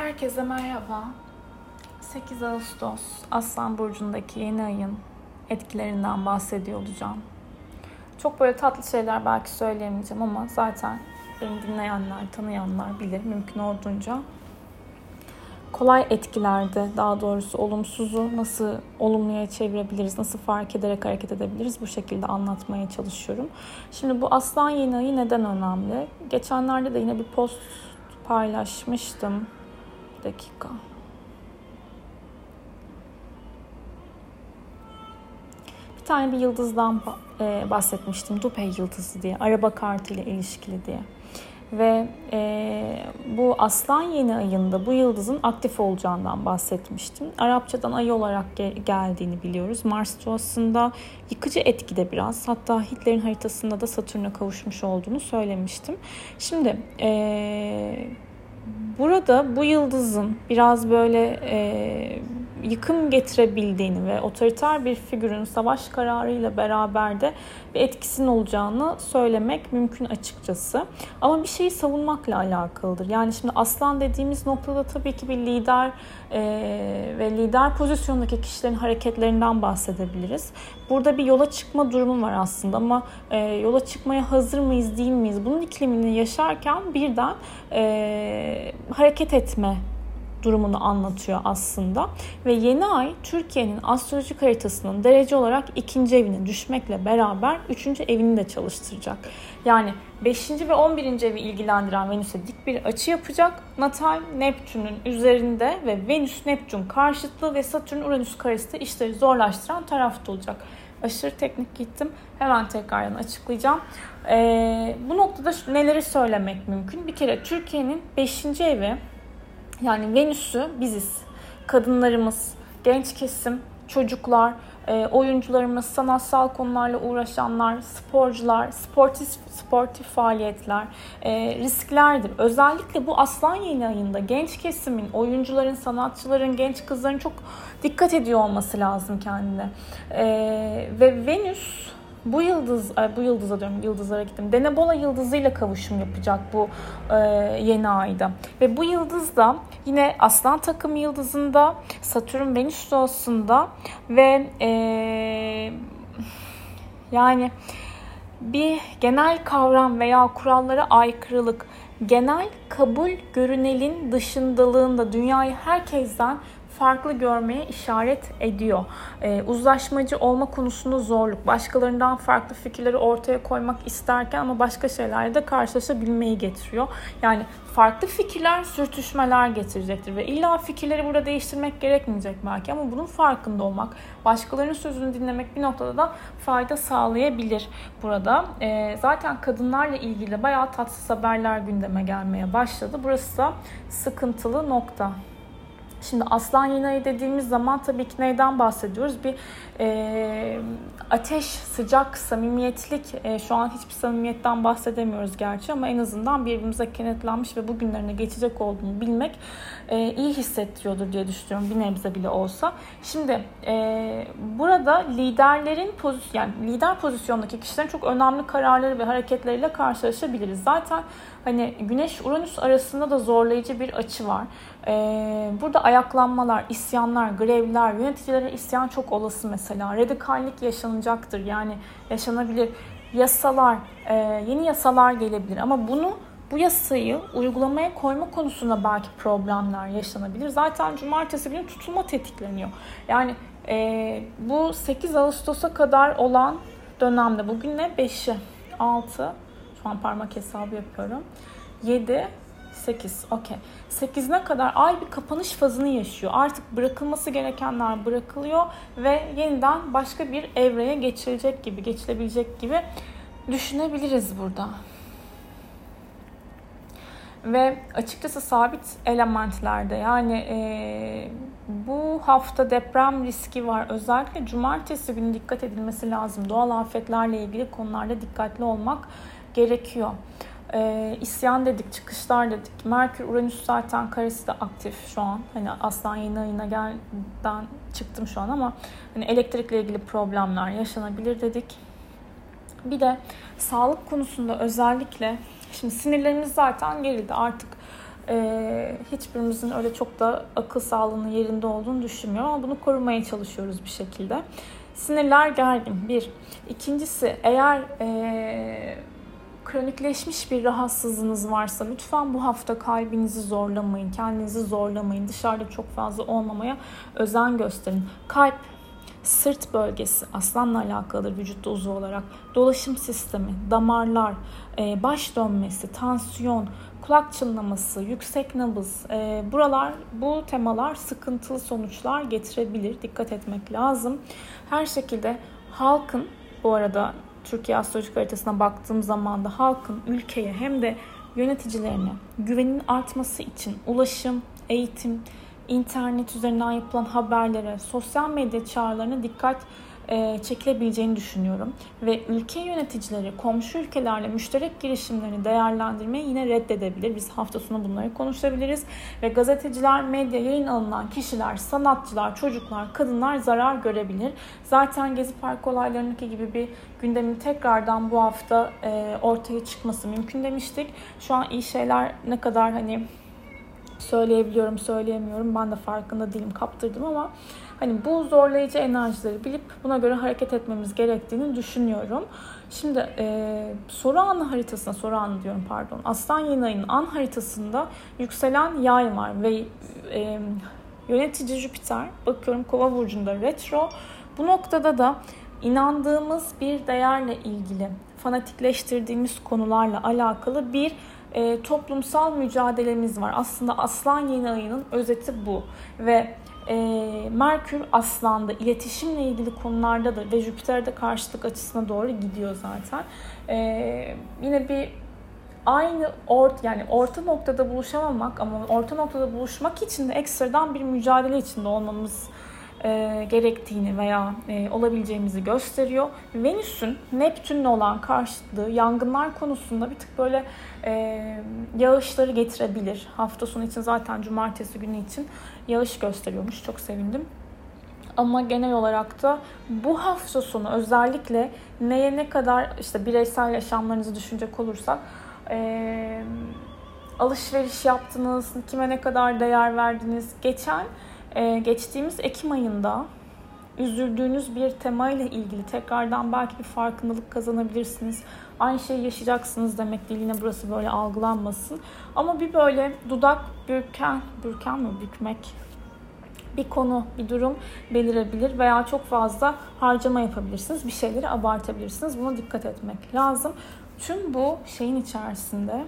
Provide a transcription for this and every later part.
Herkese merhaba. 8 Ağustos Aslan Burcu'ndaki yeni ayın etkilerinden bahsediyor olacağım. Çok böyle tatlı şeyler belki söyleyemeyeceğim ama zaten beni dinleyenler, tanıyanlar bilir mümkün olduğunca. Kolay etkilerde daha doğrusu olumsuzu nasıl olumluya çevirebiliriz, nasıl fark ederek hareket edebiliriz bu şekilde anlatmaya çalışıyorum. Şimdi bu aslan yeni ayı neden önemli? Geçenlerde de yine bir post paylaşmıştım dakika. Bir tane bir yıldızdan e, bahsetmiştim. Dupe yıldızı diye. Araba kartı ile ilişkili diye. Ve e, bu aslan yeni ayında bu yıldızın aktif olacağından bahsetmiştim. Arapçadan ay olarak ge- geldiğini biliyoruz. Mars aslında yıkıcı etkide biraz. Hatta Hitler'in haritasında da Satürn'e kavuşmuş olduğunu söylemiştim. Şimdi e, Burada bu yıldızın biraz böyle e, yıkım getirebildiğini ve otoriter bir figürün savaş kararıyla beraber de bir etkisinin olacağını söylemek mümkün açıkçası. Ama bir şeyi savunmakla alakalıdır. Yani şimdi aslan dediğimiz noktada tabii ki bir lider e, ve lider pozisyondaki kişilerin hareketlerinden bahsedebiliriz. Burada bir yola çıkma durumu var aslında ama e, yola çıkmaya hazır mıyız değil miyiz? Bunun iklimini yaşarken birden e, hareket etme durumunu anlatıyor aslında. Ve yeni ay Türkiye'nin astrolojik haritasının derece olarak ikinci evine düşmekle beraber üçüncü evini de çalıştıracak. Yani 5. ve 11. evi ilgilendiren Venüs'e dik bir açı yapacak. Natal Neptün'ün üzerinde ve Venüs-Neptün karşıtlığı ve Satürn-Uranüs karesi de işleri zorlaştıran tarafta olacak. Aşırı teknik gittim. Hemen tekrardan açıklayacağım. Ee, bu noktada neleri söylemek mümkün? Bir kere Türkiye'nin 5. evi yani Venüs'ü biziz. Kadınlarımız, genç kesim, çocuklar, e, oyuncularımız, sanatsal konularla uğraşanlar, sporcular, sportif, sportif faaliyetler e, risklerdir. Özellikle bu aslan yeni ayında genç kesimin, oyuncuların, sanatçıların, genç kızların çok dikkat ediyor olması lazım kendine. E, ve Venüs bu yıldız, bu yıldıza diyorum yıldızlara gittim. Denebola yıldızıyla kavuşum yapacak bu e, yeni ayda. Ve bu yıldız da yine Aslan takım yıldızında, Satürn Venüs doğusunda ve e, yani bir genel kavram veya kurallara aykırılık, genel kabul görünelin dışındalığında dünyayı herkesten farklı görmeye işaret ediyor. Ee, uzlaşmacı olma konusunda zorluk, başkalarından farklı fikirleri ortaya koymak isterken ama başka şeylerle de karşılaşabilmeyi getiriyor. Yani farklı fikirler sürtüşmeler getirecektir ve illa fikirleri burada değiştirmek gerekmeyecek belki ama bunun farkında olmak, başkalarının sözünü dinlemek bir noktada da fayda sağlayabilir burada. Ee, zaten kadınlarla ilgili bayağı tatsız haberler gündeme gelmeye başladı. Burası da sıkıntılı nokta. Şimdi aslan yeni ayı dediğimiz zaman tabii ki neyden bahsediyoruz? Bir e, ateş, sıcak, samimiyetlik. E, şu an hiçbir samimiyetten bahsedemiyoruz gerçi ama en azından birbirimize kenetlenmiş ve bugünlerine geçecek olduğunu bilmek e, iyi hissettiriyordur diye düşünüyorum bir nebze bile olsa. Şimdi e, burada liderlerin pozisyon, yani lider pozisyondaki kişilerin çok önemli kararları ve hareketleriyle karşılaşabiliriz. Zaten hani Güneş Uranüs arasında da zorlayıcı bir açı var. Ee, burada ayaklanmalar, isyanlar, grevler, yöneticilere isyan çok olası mesela. Radikallik yaşanacaktır yani yaşanabilir. Yasalar, e, yeni yasalar gelebilir ama bunu bu yasayı uygulamaya koyma konusunda belki problemler yaşanabilir. Zaten cumartesi günü tutulma tetikleniyor. Yani e, bu 8 Ağustos'a kadar olan dönemde bugün ne? 5'i, 6, şu an parmak hesabı yapıyorum. 7, 8. Okey. 8'ine kadar ay bir kapanış fazını yaşıyor. Artık bırakılması gerekenler bırakılıyor ve yeniden başka bir evreye geçilecek gibi, geçilebilecek gibi düşünebiliriz burada. Ve açıkçası sabit elementlerde yani e, bu hafta deprem riski var. Özellikle cumartesi günü dikkat edilmesi lazım. Doğal afetlerle ilgili konularda dikkatli olmak gerekiyor. E, isyan dedik, çıkışlar dedik. Merkür, Uranüs zaten karesi de aktif şu an. Hani aslan yeni ayına gelden çıktım şu an ama hani elektrikle ilgili problemler yaşanabilir dedik. Bir de sağlık konusunda özellikle şimdi sinirlerimiz zaten gerildi artık e, hiçbirimizin öyle çok da akıl sağlığının yerinde olduğunu düşünmüyorum ama bunu korumaya çalışıyoruz bir şekilde. Sinirler gergin bir. İkincisi eğer e, kronikleşmiş bir rahatsızlığınız varsa lütfen bu hafta kalbinizi zorlamayın, kendinizi zorlamayın. Dışarıda çok fazla olmamaya özen gösterin. Kalp sırt bölgesi aslanla alakalıdır vücutta uzuv olarak. Dolaşım sistemi, damarlar, e, baş dönmesi, tansiyon, kulak çınlaması, yüksek nabız. E, buralar bu temalar sıkıntılı sonuçlar getirebilir. Dikkat etmek lazım. Her şekilde halkın bu arada Türkiye astrolojik haritasına baktığım zaman da halkın ülkeye hem de yöneticilerine güvenin artması için ulaşım, eğitim, internet üzerinden yapılan haberlere, sosyal medya çağrılarına dikkat çekilebileceğini düşünüyorum. Ve ülke yöneticileri komşu ülkelerle müşterek girişimlerini değerlendirmeyi yine reddedebilir. Biz hafta sonu bunları konuşabiliriz. Ve gazeteciler, medya, yayın alınan kişiler, sanatçılar, çocuklar, kadınlar zarar görebilir. Zaten Gezi Park olaylarındaki gibi bir gündemin tekrardan bu hafta e, ortaya çıkması mümkün demiştik. Şu an iyi şeyler ne kadar hani söyleyebiliyorum, söyleyemiyorum. Ben de farkında değilim, kaptırdım ama hani bu zorlayıcı enerjileri bilip buna göre hareket etmemiz gerektiğini düşünüyorum. Şimdi e, soru anı haritasına, soru anı diyorum pardon. Aslan yeni ayının an haritasında yükselen yay var ve e, yönetici Jüpiter bakıyorum kova burcunda retro. Bu noktada da inandığımız bir değerle ilgili fanatikleştirdiğimiz konularla alakalı bir e, toplumsal mücadelemiz var. Aslında Aslan yeni ayının özeti bu ve e, Merkür Aslan'da iletişimle ilgili konulardadır ve Jüpiter'de karşılık açısına doğru gidiyor zaten. E, yine bir aynı ort yani orta noktada buluşamamak ama orta noktada buluşmak için de ekstradan bir mücadele içinde olmamız e, gerektiğini veya e, olabileceğimizi gösteriyor. Venüs'ün Neptün'le olan karşıtlığı yangınlar konusunda bir tık böyle e, yağışları getirebilir. Hafta sonu için zaten cumartesi günü için yağış gösteriyormuş. Çok sevindim. Ama genel olarak da bu hafta sonu özellikle neye ne kadar işte bireysel yaşamlarınızı düşünecek olursak e, alışveriş yaptınız, kime ne kadar değer verdiniz. Geçen ee, geçtiğimiz Ekim ayında üzüldüğünüz bir tema ile ilgili tekrardan belki bir farkındalık kazanabilirsiniz. Aynı şeyi yaşayacaksınız demek değil yine burası böyle algılanmasın. Ama bir böyle dudak bürken, bürken mi bükmek bir konu, bir durum belirebilir veya çok fazla harcama yapabilirsiniz. Bir şeyleri abartabilirsiniz. Buna dikkat etmek lazım. Tüm bu şeyin içerisinde,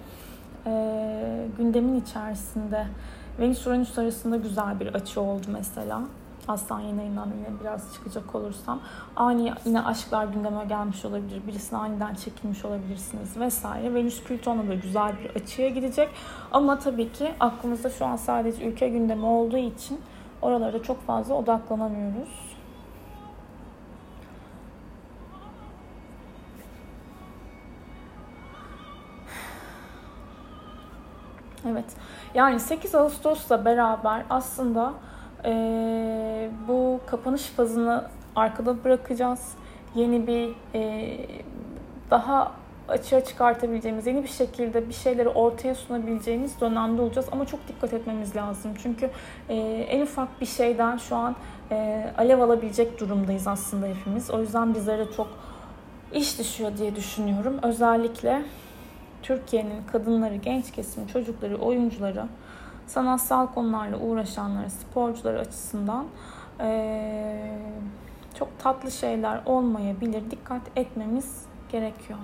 e, gündemin içerisinde Venüs Uranüs arasında güzel bir açı oldu mesela. Aslan yeni ayından yine biraz çıkacak olursam. Ani yine aşklar gündeme gelmiş olabilir. Birisine aniden çekilmiş olabilirsiniz vesaire. Venüs Plüton'la da güzel bir açıya gidecek. Ama tabii ki aklımızda şu an sadece ülke gündemi olduğu için oralara çok fazla odaklanamıyoruz. Evet. Yani 8 Ağustos'la beraber aslında e, bu kapanış fazını arkada bırakacağız. Yeni bir e, daha açığa çıkartabileceğimiz, yeni bir şekilde bir şeyleri ortaya sunabileceğimiz dönemde olacağız. Ama çok dikkat etmemiz lazım. Çünkü e, en ufak bir şeyden şu an e, alev alabilecek durumdayız aslında hepimiz. O yüzden bizlere çok iş düşüyor diye düşünüyorum. Özellikle Türkiye'nin kadınları, genç kesimi, çocukları, oyuncuları, sanatsal konularla uğraşanları, sporcuları açısından çok tatlı şeyler olmayabilir. Dikkat etmemiz gerekiyor.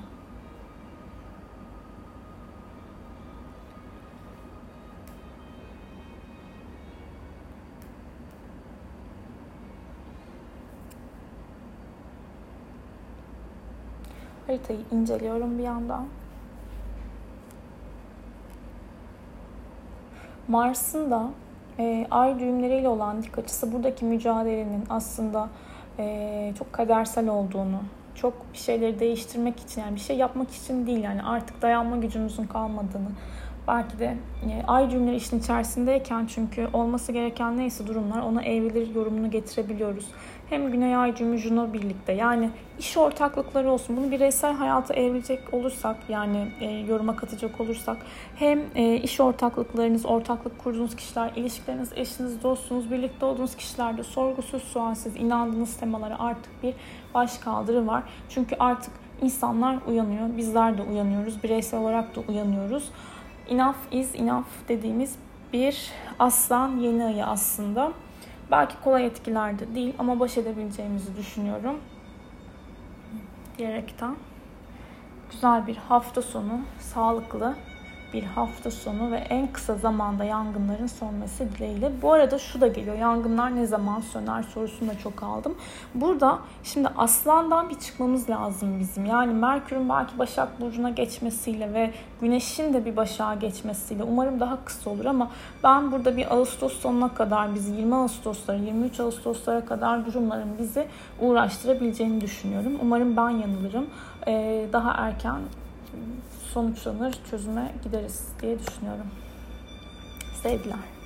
Haritayı inceliyorum bir yandan. Mars'ın da e, ay düğümleriyle olan dik açısı buradaki mücadelenin aslında e, çok kadersel olduğunu, çok bir şeyleri değiştirmek için yani bir şey yapmak için değil yani artık dayanma gücümüzün kalmadığını, Belki de e, ay cümle işin içerisindeyken çünkü olması gereken neyse durumlar ona evrilir yorumunu getirebiliyoruz. Hem Güney Ay cümle Juno birlikte yani iş ortaklıkları olsun. Bunu bireysel hayata evrilecek olursak yani e, yoruma katacak olursak hem e, iş ortaklıklarınız, ortaklık kurduğunuz kişiler, ilişkileriniz, eşiniz, dostunuz, birlikte olduğunuz kişilerde sorgusuz sualsiz inandığınız temalara artık bir baş kaldırı var. Çünkü artık insanlar uyanıyor, bizler de uyanıyoruz, bireysel olarak da uyanıyoruz. Enough is enough dediğimiz bir aslan yeni ayı aslında. Belki kolay etkilerde değil ama baş edebileceğimizi düşünüyorum. Diyerekten güzel bir hafta sonu, sağlıklı bir hafta sonu ve en kısa zamanda yangınların sönmesi dileğiyle. Bu arada şu da geliyor. Yangınlar ne zaman söner sorusunu da çok aldım. Burada şimdi aslandan bir çıkmamız lazım bizim. Yani Merkür'ün belki Başak Burcu'na geçmesiyle ve Güneş'in de bir Başak'a geçmesiyle umarım daha kısa olur ama ben burada bir Ağustos sonuna kadar bizi 20 Ağustoslara 23 Ağustoslara kadar durumların bizi uğraştırabileceğini düşünüyorum. Umarım ben yanılırım. Ee, daha erken sonuçlanır, çözüme gideriz diye düşünüyorum. Sevgiler.